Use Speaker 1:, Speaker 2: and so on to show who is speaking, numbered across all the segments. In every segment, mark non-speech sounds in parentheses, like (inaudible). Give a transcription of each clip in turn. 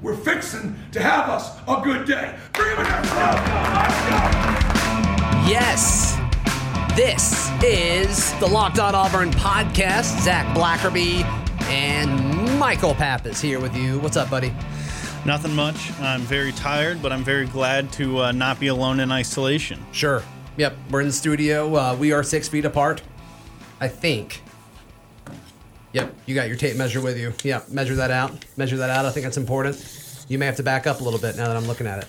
Speaker 1: We're fixing to have us a good day. Bring him in there. Let's go. Let's go.
Speaker 2: Yes. This is the Locked On Auburn podcast. Zach Blackerby and Michael Pappas here with you. What's up, buddy?
Speaker 3: Nothing much. I'm very tired, but I'm very glad to uh, not be alone in isolation.
Speaker 2: Sure. Yep. We're in the studio. Uh, we are six feet apart. I think. Yep. You got your tape measure with you. Yep. Measure that out. Measure that out. I think that's important. You may have to back up a little bit now that I'm looking at it.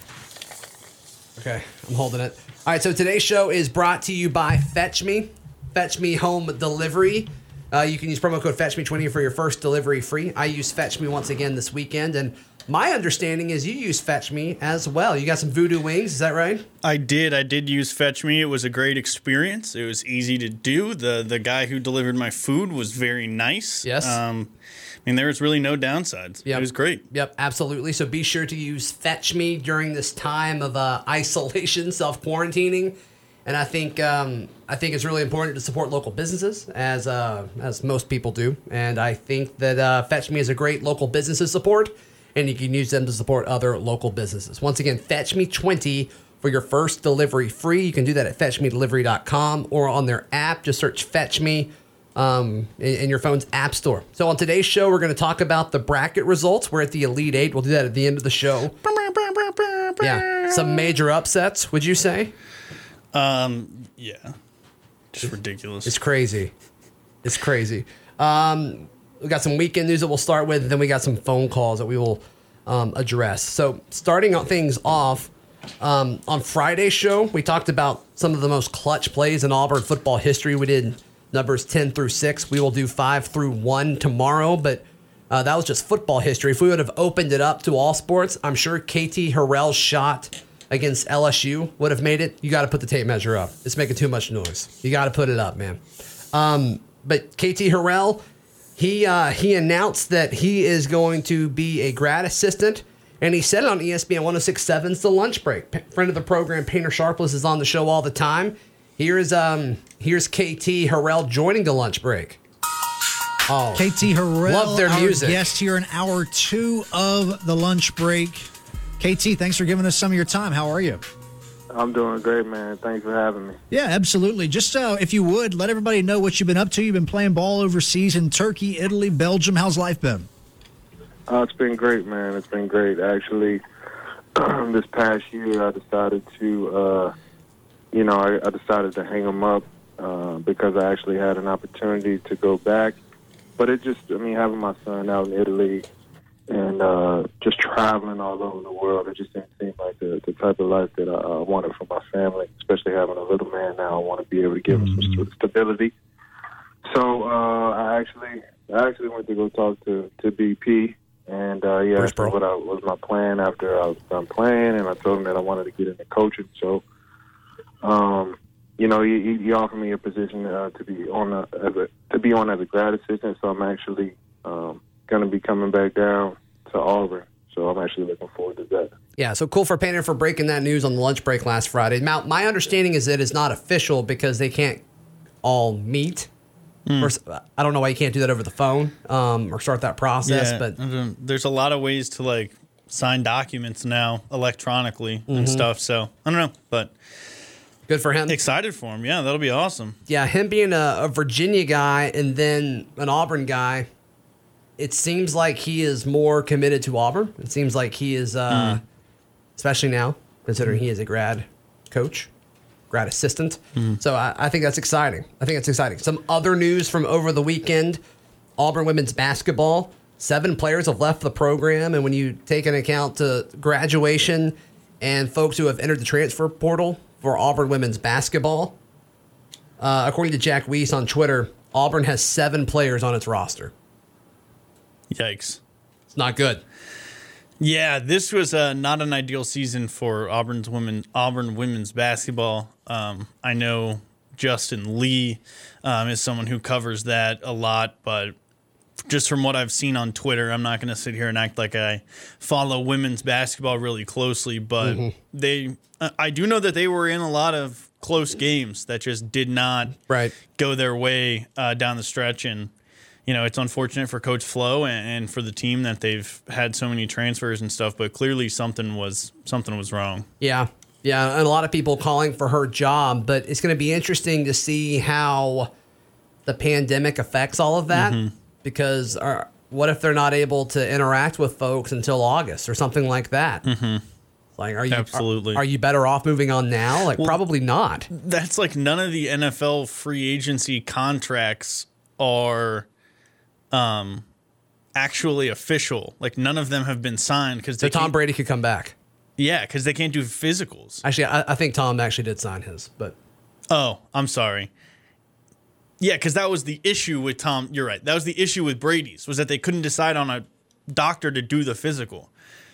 Speaker 2: Okay. I'm holding it. All right. So today's show is brought to you by Fetch Me. Fetch Me Home Delivery. Uh, you can use promo code FetchMe20 for your first delivery free. I use Fetch Me once again this weekend, and my understanding is you use Fetch Me as well. You got some Voodoo wings, is that right?
Speaker 3: I did. I did use Fetch Me. It was a great experience. It was easy to do. the The guy who delivered my food was very nice.
Speaker 2: Yes.
Speaker 3: Um, I mean, there was really no downsides.
Speaker 2: Yep.
Speaker 3: It was great.
Speaker 2: Yep, absolutely. So be sure to use Fetch Me during this time of uh, isolation, (laughs) self quarantining, and I think um, I think it's really important to support local businesses as uh, as most people do, and I think that uh, Fetch Me is a great local business to support, and you can use them to support other local businesses. Once again, Fetch Me twenty for your first delivery free. You can do that at FetchMeDelivery.com or on their app. Just search Fetch Me um, in, in your phone's app store. So on today's show, we're going to talk about the bracket results. We're at the Elite Eight. We'll do that at the end of the show. Yeah, some major upsets. Would you say?
Speaker 3: Um, yeah. Just ridiculous.
Speaker 2: It's crazy. It's crazy. Um, we got some weekend news that we'll start with, then we got some phone calls that we will um, address. So, starting things off, um, on Friday's show, we talked about some of the most clutch plays in Auburn football history. We did numbers 10 through 6. We will do 5 through 1 tomorrow, but uh, that was just football history. If we would have opened it up to all sports, I'm sure KT Harrell's shot against LSU would have made it. You got to put the tape measure up. It's making too much noise. You got to put it up, man. Um, but KT Harrell, he uh, he announced that he is going to be a grad assistant, and he said it on ESPN 1067's The Lunch Break. P- friend of the program, Painter Sharpless, is on the show all the time. Here's um here's KT Harrell joining the lunch break. Oh,
Speaker 4: KT Harrell,
Speaker 2: Love their
Speaker 4: our
Speaker 2: music.
Speaker 4: guest here in hour two of the lunch break. KT, thanks for giving us some of your time. How are you?
Speaker 5: I'm doing great, man. Thanks for having me.
Speaker 4: Yeah, absolutely. Just uh, if you would, let everybody know what you've been up to. You've been playing ball overseas in Turkey, Italy, Belgium. How's life been?
Speaker 5: Uh, it's been great, man. It's been great. Actually, (clears throat) this past year, I decided to, uh, you know, I, I decided to hang them up uh, because I actually had an opportunity to go back. But it just, I mean, having my son out in Italy and uh, just traveling all over the world, it just didn't seem like the, the type of life that I, I wanted for my family, especially having a little man now. I want to be able to give him some stability. So uh, I actually, I actually went to go talk to to BP, and uh, yeah, that's what I, was my plan after I was done playing, and I told him that I wanted to get into coaching. So, um, you know, he, he- he offered me a position uh, to be on a, as a to be on as a grad assistant. So I'm actually um, going to be coming back down to Auburn. So I'm actually looking forward to that.
Speaker 2: Yeah, so cool for Painter for breaking that news on the lunch break last Friday. Now, my understanding is that it is not official because they can't all meet. First, I don't know why you can't do that over the phone um, or start that process,
Speaker 3: yeah,
Speaker 2: but
Speaker 3: there's a lot of ways to like sign documents now electronically
Speaker 2: Mm-hmm.
Speaker 3: and stuff. So I don't know, but
Speaker 2: good for him.
Speaker 3: excited for him. Yeah, that'll be awesome.
Speaker 2: yeah, him being a, a Virginia guy and then an Auburn guy, it seems like he is more committed to Auburn. It seems like he is, uh, especially now, considering he is a grad coach, grad assistant. So I, I think that's exciting. I think that's exciting. Some other news from over the weekend Auburn women's basketball. Seven players have left the program, and when you take into account to graduation and folks who have entered the transfer portal for Auburn women's basketball, uh, according to Jack Weiss on Twitter, Auburn has seven players on its roster.
Speaker 3: Yikes.
Speaker 2: It's not good.
Speaker 3: Yeah, this was uh, not an ideal season for Auburn's women, Auburn women's basketball. Um, I know Justin Lee um, is someone who covers that a lot, but just from what I've seen on Twitter, I'm not going to sit here and act like I follow women's basketball really closely, but they, I- I do know that they were in a lot of close games that just did not
Speaker 2: Right.
Speaker 3: go their way uh, down the stretch, and you know, it's unfortunate for Coach Flo and, and for the team that they've had so many transfers and stuff. But clearly, something was something was wrong.
Speaker 2: Yeah. Yeah. And a lot of people calling for her job, but it's going to be interesting to see how the pandemic affects all of that
Speaker 3: Mm-hmm.
Speaker 2: because uh, what if they're not able to interact with folks until August or something like that? Like, are you
Speaker 3: Mm-hmm. Absolutely.
Speaker 2: Are, are you better off moving on now? Like, probably not.
Speaker 3: That's like none of the NFL free agency contracts are um actually official. Like none of them have been signed because
Speaker 2: So Tom Brady could come back.
Speaker 3: Yeah, because they can't do physicals.
Speaker 2: Actually, I, I think Tom actually did sign his, but
Speaker 3: Oh, I'm sorry. Yeah, because that was the issue with Tom. You're right. That was the issue with Brady's was that they couldn't decide on a doctor to do the physical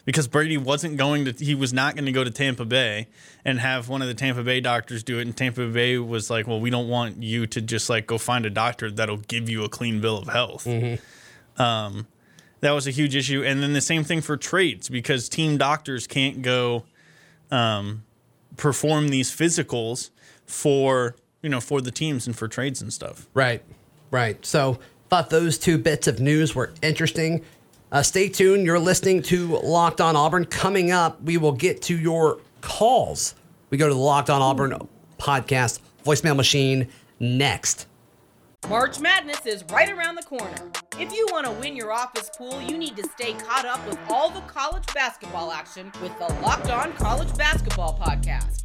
Speaker 3: because Brady wasn't going to. He was not going to go to Tampa Bay and have one of the Tampa Bay doctors do it. And Tampa Bay was like, "Well, we don't want you to just like go find a doctor that'll give you a clean bill of health." Um, that was a huge issue. And then the same thing for trades because team doctors can't go um, perform these physicals for you know for the teams and for trades and stuff.
Speaker 2: Right, right. So thought those two bits of news were interesting. Uh, stay tuned. You're listening to Locked On Auburn. Coming up, we will get to your calls. We go to the Locked On Auburn podcast voicemail machine next.
Speaker 6: March Madness is right around the corner. If you want to win your office pool, you need to stay caught up with all the college basketball action with the Locked On College Basketball Podcast.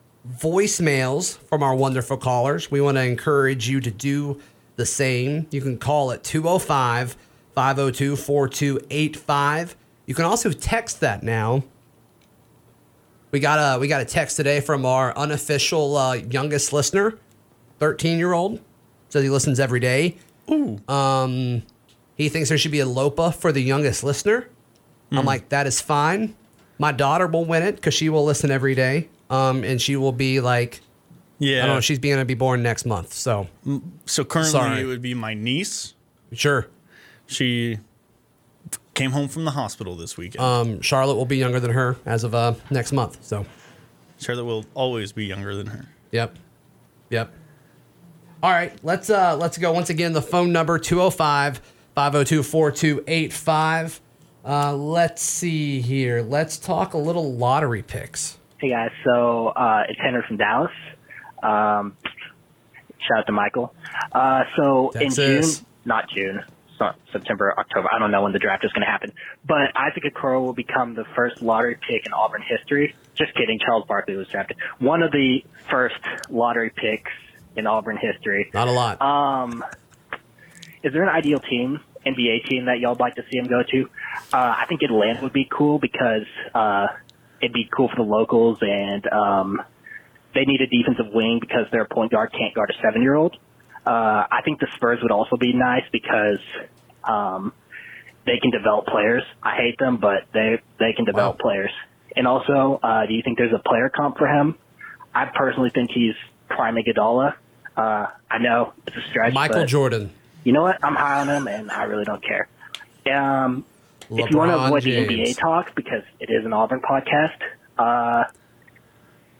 Speaker 2: voicemails from our wonderful callers, we want to encourage you to do the same. You can call at 205 502 4285. You can also text that now. We got a we got a text today from our unofficial uh, youngest listener, 13 year old. Says he listens every day. Ooh. Um, he thinks there should be a LOPA for the youngest listener. I'm like, that is fine. My daughter will win it because she will listen every day. Um, and she will be like,
Speaker 3: Yeah.
Speaker 2: I don't know, she's going to be born next month. So,
Speaker 3: so currently
Speaker 2: Sorry.
Speaker 3: it would be my niece.
Speaker 2: sure.
Speaker 3: She came home from the hospital this weekend.
Speaker 2: Um, Charlotte will be younger than her as of uh, next month. So,
Speaker 3: Charlotte will always be younger than her.
Speaker 2: Yep. Yep. All right, let's uh let's go once again the phone number 205-502-4285. Uh let's see here. Let's talk a little lottery picks.
Speaker 7: Hey guys, so uh, it's Henry from Dallas. Um, shout out to Michael. Uh, so in June, not June, September, October. I don't know when the draft is going to happen, but Isaac Okoro will become the first lottery pick in Auburn history. Just kidding, Charles Barkley was drafted. One of the first lottery picks in Auburn history.
Speaker 2: Not a lot.
Speaker 7: Um, is there an ideal team, NBA team that y'all'd like to see him go to? Uh, I think Atlanta would be cool because uh, it'd be cool for the locals, and um, they need a defensive wing because their point guard can't guard a seven-year-old. Uh, I think the Spurs would also be nice because um, they can develop players. I hate them, but they they can develop
Speaker 2: Wow.
Speaker 7: players. And also, uh, do you think there's a player comp for him? I personally think he's prime Iguodala. Uh, I know it's a stretch.
Speaker 2: Michael Jordan.
Speaker 7: you know what? I'm high on him, and I really don't care. Um, if you want to avoid
Speaker 2: James.
Speaker 7: the NBA talk, because it is an Auburn podcast, uh,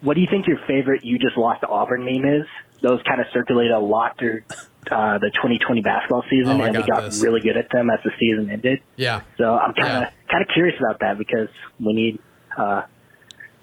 Speaker 7: what do you think your favorite "You Just Lost to Auburn" meme is? Those kind of circulated a lot through uh, the 2020 basketball season,
Speaker 2: Oh,
Speaker 7: and we
Speaker 2: got
Speaker 7: got
Speaker 2: this.
Speaker 7: really good at them as the season ended.
Speaker 2: Yeah.
Speaker 7: So I'm kind of
Speaker 2: Yeah.
Speaker 7: kind of curious about that because we need uh,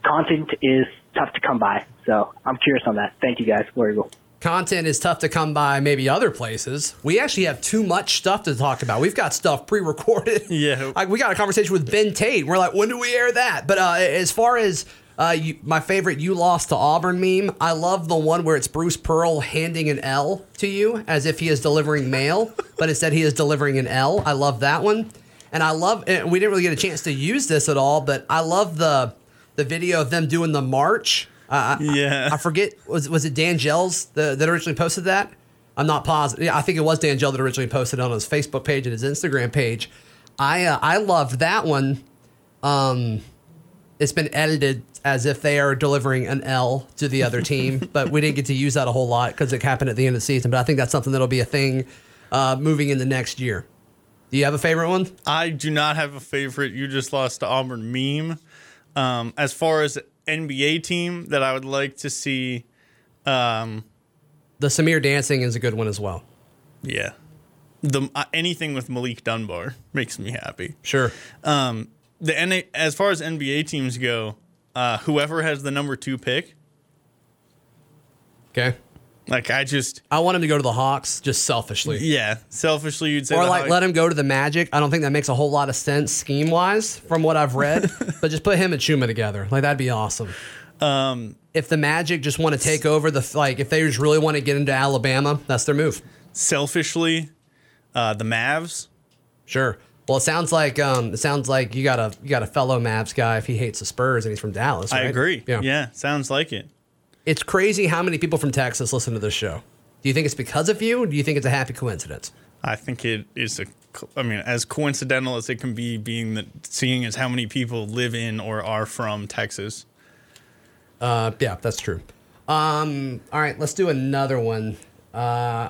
Speaker 7: content is tough to come by. So I'm curious on that. Thank you guys. Go?
Speaker 2: Content is tough to come by maybe other places. We actually have too much stuff to talk about. We've got stuff pre-recorded. (laughs)
Speaker 3: Yeah. (laughs)
Speaker 2: Like we got a conversation with Ben Tate. We're like, when do we air that? But uh, as far as uh, you, my favorite "You Lost to Auburn" meme, I love the one where it's Bruce Pearl handing an L to you as if he is delivering mail, (laughs) but instead he is delivering an L. I love that one, and I love. And we didn't really get a chance to use this at all, but I love the the video of them doing the march. Uh, I-
Speaker 3: Yeah.
Speaker 2: I forget was was it Dan Gels the, that originally posted that. I'm not positive. Yeah, I think it was D'Angelo that originally posted it on his Facebook page and his Instagram page. I uh, I loved that one. Um, it's been edited as if they are delivering an L to the other team, (laughs) but we didn't get to use that a whole lot because it happened at the end of the season. But I think that's something that'll be a thing uh, moving in the next year. Do you have a favorite one?
Speaker 3: I do not have a favorite. You just lost to Auburn meme. Um, as far as NBA team that I would like to see, um,
Speaker 2: The Samir dancing is a good one as well.
Speaker 3: yeah, the uh, anything with Malik Dunbar makes me happy.
Speaker 2: Sure.
Speaker 3: Um, the NA, as far as NBA teams go, uh, whoever has the number two pick,
Speaker 2: Okay.
Speaker 3: Like I just
Speaker 2: I want him to go to the Hawks just selfishly.
Speaker 3: yeah, selfishly you'd say
Speaker 2: Or
Speaker 3: the
Speaker 2: like
Speaker 3: Hawks-
Speaker 2: let him go to the Magic. I don't think that makes a whole lot of sense scheme wise from what I've read. (laughs) but just put him and Chuma together. Like that'd be awesome.
Speaker 3: um,
Speaker 2: If the Magic just want to take over the like, if they just really want to get into Alabama, that's their move.
Speaker 3: selfishly, uh, the Mavs.
Speaker 2: Sure. Well, it sounds like um, it sounds like you got a you got a fellow Mavs guy if he hates the Spurs and he's from Dallas.
Speaker 3: I
Speaker 2: right?
Speaker 3: agree.
Speaker 2: Yeah.
Speaker 3: yeah, sounds like it.
Speaker 2: It's crazy how many people from Texas listen to this show. Do you think it's because of you? Or do you think it's a happy coincidence?
Speaker 3: I think it is a. I mean, as coincidental as it can be, being that seeing as how many people live in or are from Texas.
Speaker 2: Uh, yeah, that's true. Um, all right, let's do another one. Uh,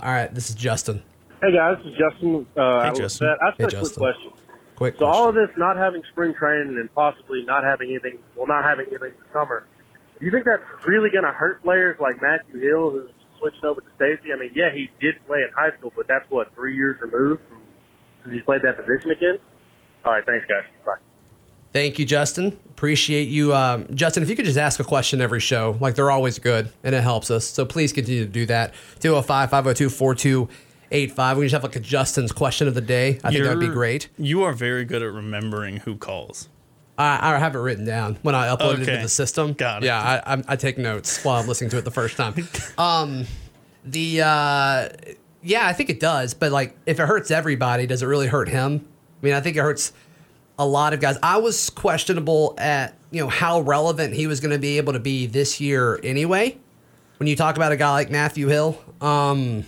Speaker 2: all right, this is Justin.
Speaker 8: Hey guys, this is Justin. Uh,
Speaker 3: Hey, Justin.
Speaker 8: I just
Speaker 2: Hey,
Speaker 8: got a quick
Speaker 2: Justin.
Speaker 8: question.
Speaker 2: Quick.
Speaker 8: So all of this not having spring training and possibly not having anything, well, not having anything this summer. Do you think that's really going to hurt players like Matthew Hill, who's switched over to Stacy? I mean, yeah, he did play in high school, but that's what three years removed from since he played that position again. All right, thanks, guys. Bye.
Speaker 2: Thank you, Justin. Appreciate you. Um, Justin, if you could just ask a question every show, like they're always good and it helps us. So please continue to do that. 205 502 4285. We just have like a Justin's question of the day. I think that would be great.
Speaker 3: You are very good at remembering who calls.
Speaker 2: I, I have it written down when I upload it
Speaker 3: Okay.
Speaker 2: into the system.
Speaker 3: Got it.
Speaker 2: Yeah, I, I, I take notes while I'm listening to it the first time. (laughs) Um, the uh, yeah, I think it does. But like, if it hurts everybody, does it really hurt him? I mean, I think it hurts a lot of guys. I was questionable at you know how relevant he was going to be able to be this year anyway. When you talk about a guy like Matthew Hill, um,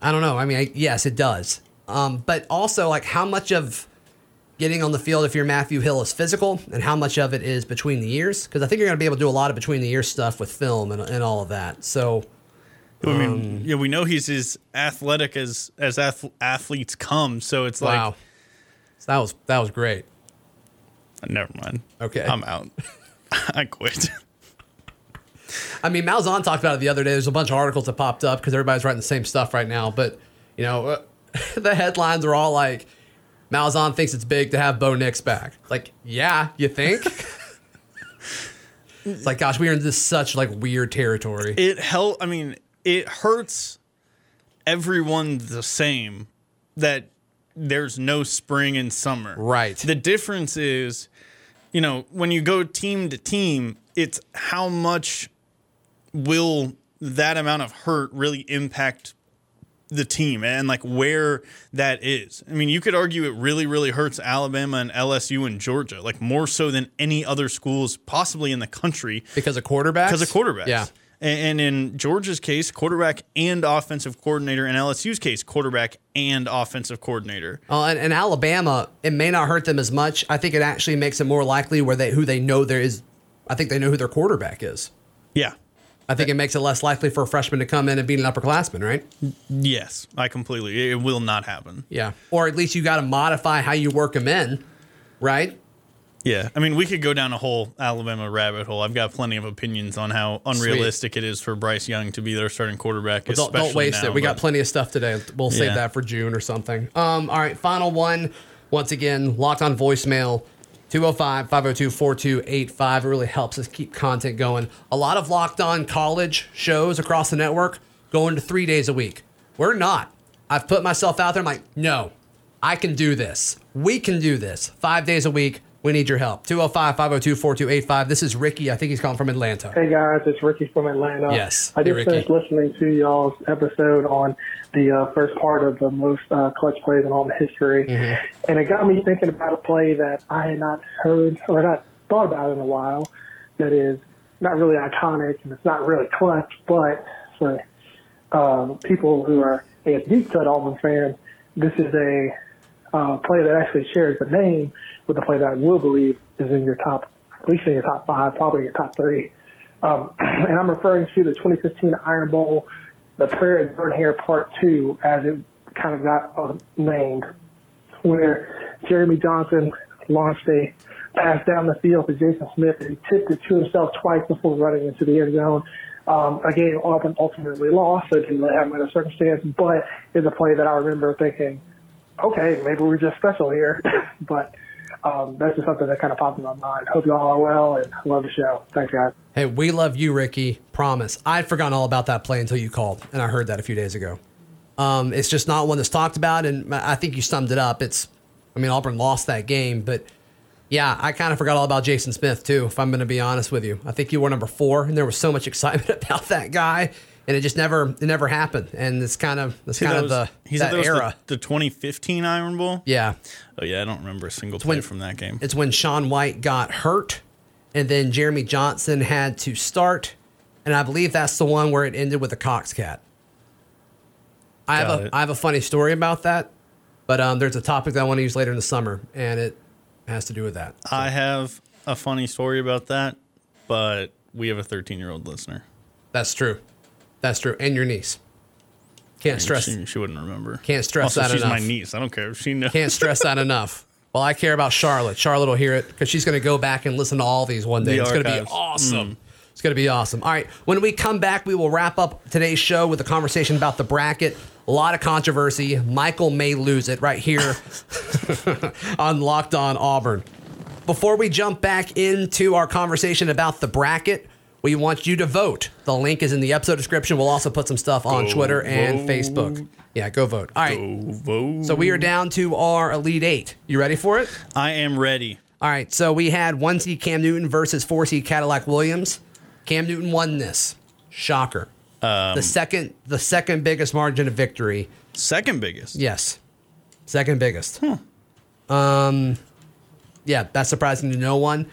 Speaker 2: I don't know. I mean, I, yes, it does. Um, but also, like, how much of getting on the field if you're Matthew Hill is physical, and how much of it is between the years? Because I think you're going to be able to do a lot of between the years stuff with film and, and all of that. So,
Speaker 3: I
Speaker 2: Um,
Speaker 3: mean, yeah, we know he's as athletic as as ath- athletes come. So it's
Speaker 2: wow,
Speaker 3: like,
Speaker 2: so that was that was great.
Speaker 3: never mind.
Speaker 2: Okay.
Speaker 3: I'm out. (laughs) I quit.
Speaker 2: I mean, Malzahn talked about it the other day. There's a bunch of articles that popped up because everybody's writing the same stuff right now. But you know, uh, (laughs) the headlines are all like, Malzahn thinks it's big to have Bo Nix back. Like, yeah, you think? (laughs) it's like, gosh, we are in this such like weird territory.
Speaker 3: it help. I mean, it hurts everyone the same that there's no spring and summer.
Speaker 2: Right.
Speaker 3: The difference is, you know, when you go team to team, it's how much will that amount of hurt really impact the team and like where that is. I mean, you could argue it really, really hurts Alabama and LSU and Georgia, like more so than any other schools possibly in the country
Speaker 2: because of quarterbacks.
Speaker 3: because of quarterbacks.
Speaker 2: Yeah.
Speaker 3: And, in Georgia's case, quarterback and offensive coordinator. In LSU's case, quarterback and offensive coordinator.
Speaker 2: Uh, and, and Alabama, it may not hurt them as much. I think it actually makes it more likely where they who they know there is. I think they know who their quarterback is.
Speaker 3: Yeah.
Speaker 2: I think it makes it less likely for a freshman to come in and beat an upperclassman, right?
Speaker 3: Yes, I completely. It will not happen.
Speaker 2: Yeah. Or at least you got to modify how you work them in, right?
Speaker 3: Yeah, I mean, we could go down a whole Alabama rabbit hole. I've got plenty of opinions on how unrealistic it is for Bryce Young to be their starting quarterback.
Speaker 2: But don't, don't waste
Speaker 3: now,
Speaker 2: it. We got plenty of stuff today. We'll save
Speaker 3: Yeah.
Speaker 2: that for June or something. Um, all right, final one. Once again, locked on voicemail 205 502 4285. It really helps us keep content going. A lot of locked on college shows across the network going to three days a week. We're not. I've put myself out there. I'm like, no, I can do this. We can do this. Five days a week. We need your help. 205 502 4285. This is Ricky. I think he's calling from Atlanta.
Speaker 9: Hey guys, it's Ricky from Atlanta.
Speaker 2: Yes.
Speaker 9: I just
Speaker 2: Ricky.
Speaker 9: finished listening to y'all's episode on the uh, first part of the most uh, clutch plays in all the history,
Speaker 2: Mm-hmm.
Speaker 9: and it got me thinking about a play that I had not heard or not thought about in a while. That is not really iconic and it's not really clutch, but for um, people who are a deep cut Auburn fans, this is a uh, play that actually shares the name with the play that I will believe is in your top, at least in your top five, probably your top three. Um, (clears throat) and I'm referring to the 2015 Iron Bowl, the Prayer at Jordan-Hare part two, as it kind of got uh, named, where Jeremy Johnson launched a pass down the field to Jason Smith and he tipped it to himself twice before running into the end zone. Um, a game Auburn ultimately lost, so it didn't really have other circumstance, but it's a play that I remember thinking, okay, maybe we're just special here. (laughs) but um, that's just something that kind of popped in my mind. Hope you all are well and love the show. Thanks, guys.
Speaker 2: Hey, we love you, Ricky. Promise. I'd forgotten all about that play until you called, and I heard that a few days ago. Um, it's just not one that's talked about, and I think you summed it up. It's, I mean, Auburn lost that game, but yeah, I kind of forgot all about Jason Smith too. If I'm going to be honest with you, I think you were number four, and there was so much (laughs) excitement about that guy, and it just never, it never happened. And it's kind of, it's kind of the
Speaker 3: he
Speaker 2: that
Speaker 3: that was the-
Speaker 2: era.
Speaker 3: The, 2015 Iron Bowl.
Speaker 2: Yeah.
Speaker 3: Oh yeah, I don't remember a single play from that game.
Speaker 2: It's when Sean White got hurt, and then Jeremy Johnson had to start, and I believe that's the one where it ended with a Cox cat. I have
Speaker 3: Got
Speaker 2: a
Speaker 3: it.
Speaker 2: I have a funny story about that, but um, there's a topic that I want to use later in the summer, and it has to do with that.
Speaker 3: I have a funny story about that, but we have a 13 year old listener.
Speaker 2: That's true. That's true, and your niece. Can't stress.
Speaker 3: She, she wouldn't remember.
Speaker 2: Can't stress
Speaker 3: also,
Speaker 2: that
Speaker 3: she's my niece. I don't care if she knows.
Speaker 2: Can't stress that (laughs) enough. Well, I care about Charlotte. Charlotte will hear it because she's going to go back and listen to all these one day.
Speaker 3: The
Speaker 2: it's going to be awesome.
Speaker 3: Mm.
Speaker 2: It's going to be awesome. All right. When we come back, we will wrap up today's show with a conversation about the bracket. A lot of controversy. Michael may lose it right here (laughs) on Locked On Auburn. Before we jump back into our conversation about the bracket, we want you to vote. The link is in the episode description. We'll also put some stuff on
Speaker 3: Go
Speaker 2: Twitter and
Speaker 3: vote.
Speaker 2: Facebook. Yeah, go vote. All right.
Speaker 3: Go vote.
Speaker 2: So we are down to our Elite Eight. You ready for it?
Speaker 3: I am ready.
Speaker 2: All right. So we had one seed Cam Newton versus four seed Cadillac Williams. Cam Newton won this. Shocker.
Speaker 3: Um,
Speaker 2: the second, the second biggest margin of victory.
Speaker 3: Second biggest.
Speaker 2: Yes, second biggest. Um, yeah, that's surprising to no one.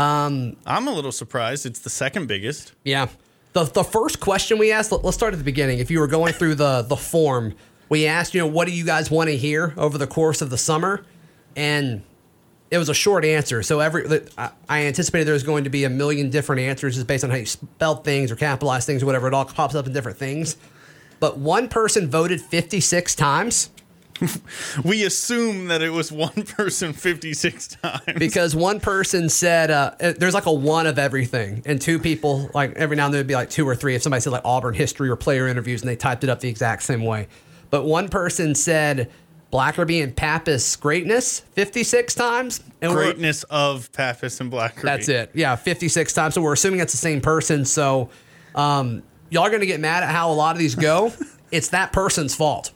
Speaker 2: Um,
Speaker 3: I'm a little surprised. It's the second biggest.
Speaker 2: Yeah. The, the first question we asked, let, us start at the beginning. If you were going through the, the form, we asked, you know, what do you guys want to hear over the course of the summer? And it was a short answer. So every I, I anticipated there was going to be a million different answers just based on how you spell things or capitalize things or whatever. It all pops up in different things. But one person voted 56 times. (laughs)
Speaker 3: We assume that it was one person 56 times.
Speaker 2: because one person said uh, there's like a one of everything, and two people like every now and then would be like two or three. If somebody said like Auburn history or player interviews, and they typed it up the exact same way, but one person said Blackerby and Pappas greatness 56 times, and
Speaker 3: Greatness of Pappas and Blackerby.
Speaker 2: that's it. Yeah, 56 times. So we're assuming it's the same person. So um, y'all are gonna get mad at how a lot of these go. (laughs) it's that person's fault.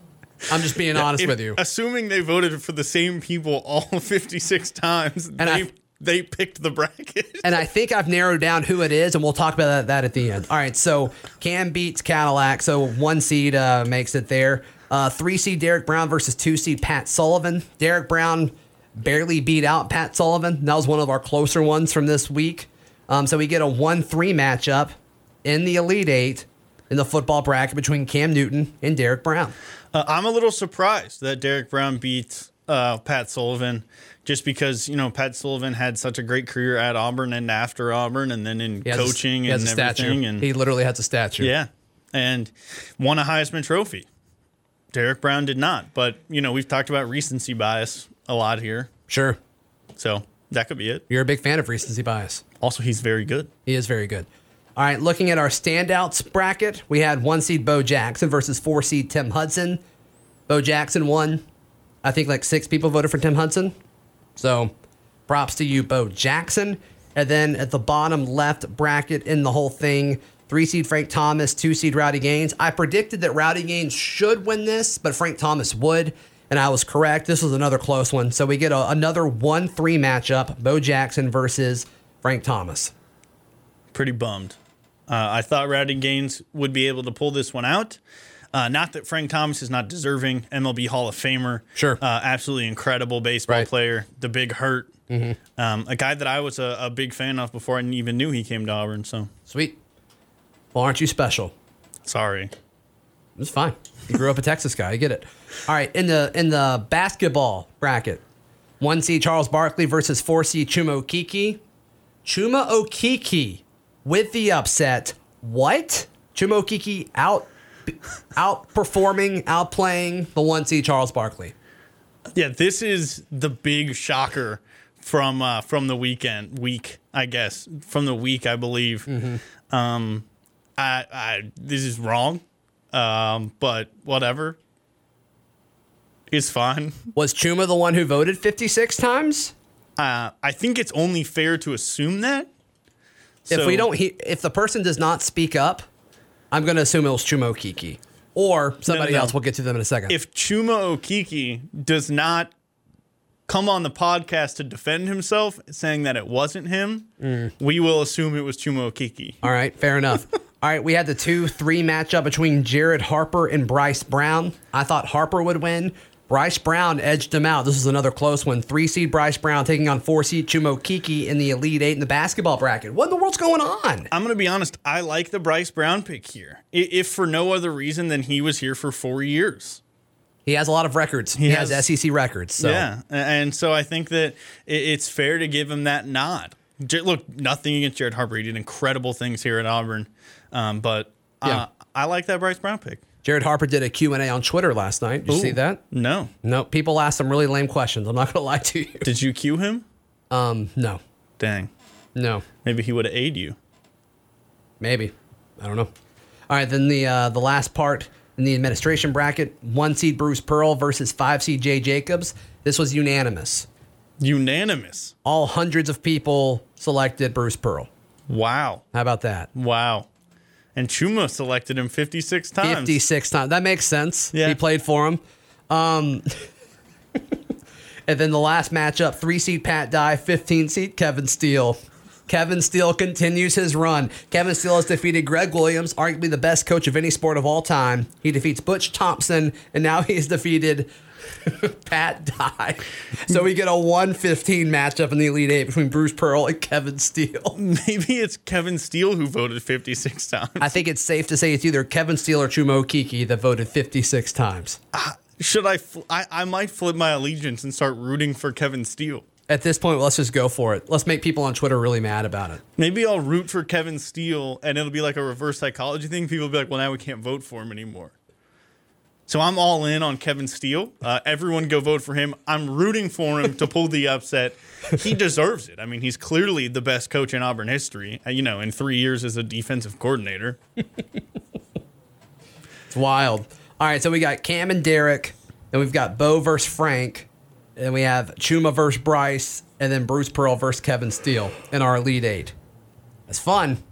Speaker 2: I'm just being honest
Speaker 3: If-
Speaker 2: with you.
Speaker 3: Assuming they voted for the same people all (laughs) 56 times,
Speaker 2: And
Speaker 3: they,
Speaker 2: I-
Speaker 3: they picked the bracket. (laughs)
Speaker 2: and I think I've narrowed down who it is, and we'll talk about that, that at the end. All right, so Cam beats Cadillac, so one seed uh, makes it there. Uh, three seed Derrick Brown versus two seed Pat Sullivan. Derrick Brown barely beat out Pat Sullivan. That was one of our closer ones from this week. Um, so we get a one-three matchup in the Elite Eight in the football bracket between Cam Newton and Derrick Brown.
Speaker 3: Uh, I'm a little surprised that Derrick Brown beat uh, Pat Sullivan just because, you know, Pat Sullivan had such a great career at Auburn and after Auburn and then in
Speaker 2: a-
Speaker 3: coaching
Speaker 2: he has
Speaker 3: and
Speaker 2: a statue.
Speaker 3: And
Speaker 2: He literally has a statue.
Speaker 3: Yeah. And won a Heisman Trophy. Derrick Brown did not. But, you know, we've talked about recency bias a lot here.
Speaker 2: Sure.
Speaker 3: So that could be it.
Speaker 2: You're a big fan of recency bias.
Speaker 3: Also, he's very good.
Speaker 2: He is very good. All right, looking at our standouts bracket, we had one seed Bo Jackson versus four seed Tim Hudson. Bo Jackson won. I think like six people voted for Tim Hudson. So props to you, Bo Jackson. And then at the bottom left bracket in the whole thing, three seed Frank Thomas, two seed Rowdy Gaines. I predicted that Rowdy Gaines should win this, but Frank Thomas would. And I was correct. This was another close one. So we get a, another 1 3 matchup Bo Jackson versus Frank Thomas.
Speaker 3: Pretty bummed. Uh, I thought Rowdy Gaines would be able to pull this one out. Uh, not that Frank Thomas is not deserving MLB Hall of Famer.
Speaker 2: Sure.
Speaker 3: Uh, absolutely incredible baseball
Speaker 2: Right.
Speaker 3: player. The big hurt.
Speaker 2: Mhm.
Speaker 3: Um, a guy that I was a, a big fan of before I even knew he came to Auburn. So
Speaker 2: Sweet. Well, aren't you special?
Speaker 3: sorry.
Speaker 2: It's fine. You grew up a Texas guy. I get it. All right, in the in the basketball bracket, one C Charles Barkley versus four C Chuma Okeke. Chuma Okeke with the upset. What? Chuma Okeke out outperforming, outplaying the one seed Charles Barkley.
Speaker 3: Yeah, this is the big shocker from uh, from the weekend week, I guess from the week, I believe. Um, I, I this is wrong, um, but whatever. It's fine.
Speaker 2: Was Chuma the one who voted 56 times?
Speaker 3: Uh, I think it's only fair to assume that.
Speaker 2: If we don't, he, if the person does not speak up, I'm going to assume it was Chuma Okeke or somebody
Speaker 3: no.
Speaker 2: else. We'll get to them in a second.
Speaker 3: if Chuma Okeke does not come on the podcast to defend himself, saying that it wasn't him,
Speaker 2: Mm.
Speaker 3: we will assume it was Chuma Okeke.
Speaker 2: All right, fair enough. (laughs) All right, we had the 2 3 matchup between Jared Harper and Bryce Brown. I thought Harper would win. Bryce Brown edged him out. This is another close one. Three seed Bryce Brown taking on four seed Chuma Okeke in the Elite Eight in the basketball bracket. What in the world's going on?
Speaker 3: I'm going to be honest. I like the Bryce Brown pick here, if for no other reason than he was here for four years.
Speaker 2: He has a lot of records. He, has,
Speaker 3: has-
Speaker 2: SEC records. So.
Speaker 3: Yeah, and so I think that it's fair to give him that nod. Look, nothing against Jared Harper. He did incredible things here at Auburn, um, but uh,
Speaker 2: Yeah.
Speaker 3: I like that Bryce Brown pick.
Speaker 2: Jared Harper did a Q&A on Twitter last night. Did you
Speaker 3: Ooh.
Speaker 2: see that?
Speaker 3: No,
Speaker 2: No, people asked some really lame questions. I'm not going (laughs) to lie to you.
Speaker 3: did you cue him?
Speaker 2: Um, no,
Speaker 3: Dang,
Speaker 2: no,
Speaker 3: maybe he would have aided you.
Speaker 2: maybe. I don't know. All right, then the uh, the last part in the administration bracket, one seed Bruce Pearl versus five seed Jay Jacobs. This was unanimous.
Speaker 3: Unanimous.
Speaker 2: All hundreds of people selected Bruce Pearl.
Speaker 3: Wow,
Speaker 2: How about that?
Speaker 3: wow. And Chuma selected him 56 times.
Speaker 2: 56 times. That makes sense.
Speaker 3: Yeah.
Speaker 2: He played for him. Um, (laughs) and then the last matchup, three seed Pat Dye, 15 seed Kevin Steele. Kevin Steele continues his run. Kevin Steele has defeated Greg Williams, arguably the best coach of any sport of all time. He defeats Butch Thompson, and now he he's defeated (laughs) Pat Dye. So we get a 115 matchup in the Elite Eight between Bruce Pearl and Kevin Steele. (laughs)
Speaker 3: Maybe it's Kevin Steele who voted 56 times.
Speaker 2: I think it's safe to say it's either Kevin Steele or Chuma Okeke that voted 56 times.
Speaker 3: Uh, should I, fl- I? I might flip my allegiance and start rooting for Kevin Steele.
Speaker 2: At this point, let's just go for it. Let's make people on Twitter really mad about it.
Speaker 3: Maybe I'll root for Kevin Steele, and it'll be like a reverse psychology thing. People will be like, "Well, now we can't vote for him anymore." So I'm all in on Kevin Steele. Uh, everyone go vote for him. I'm rooting for him to pull the upset. He deserves it. I mean, he's clearly the best coach in Auburn history. Uh, you know, in three years as a defensive coordinator.
Speaker 2: It's wild. All right, so we got Cam and Derek, then we've got Bo versus Frank, and we have Chuma versus Bryce, and then Bruce Pearl versus Kevin Steele in our Elite Eight. That's fun.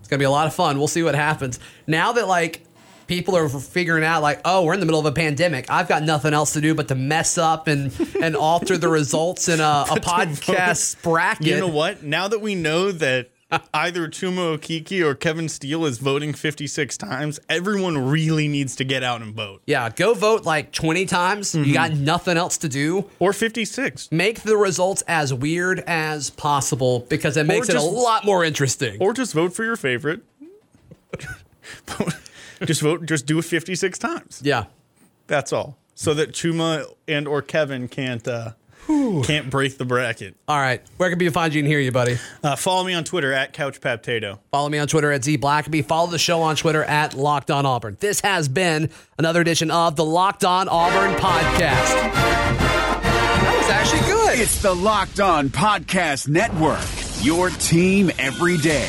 Speaker 2: It's gonna be a lot of fun. We'll see what happens. Now that like people are figuring out like, oh, we're in the middle of a pandemic. I've got nothing else to do but to mess up and and alter the results in a, (laughs) a podcast bracket.
Speaker 3: You know what? Now that we know that either Chuma Okeke or Kevin Steele is voting 56 times, everyone really needs to get out and vote.
Speaker 2: Yeah, go vote like 20 times. You got nothing else to do.
Speaker 3: Or 56.
Speaker 2: Make the results as weird as possible because it makes it a lot more interesting.
Speaker 3: Or just vote for your favorite. (laughs) just vote, just do it 56 times.
Speaker 2: yeah.
Speaker 3: That's all. So that Chuma and or Kevin can't uh, can't break the bracket.
Speaker 2: All right. Where can people find you and hear you, buddy?
Speaker 3: Uh, follow me on Twitter at CouchPaptato.
Speaker 2: Follow me on Twitter at Z Blackaby. Follow the show on Twitter at Locked On Auburn. This has been another edition of the Locked On Auburn podcast. That was actually good.
Speaker 10: It's the Locked On Podcast Network. Your team every day.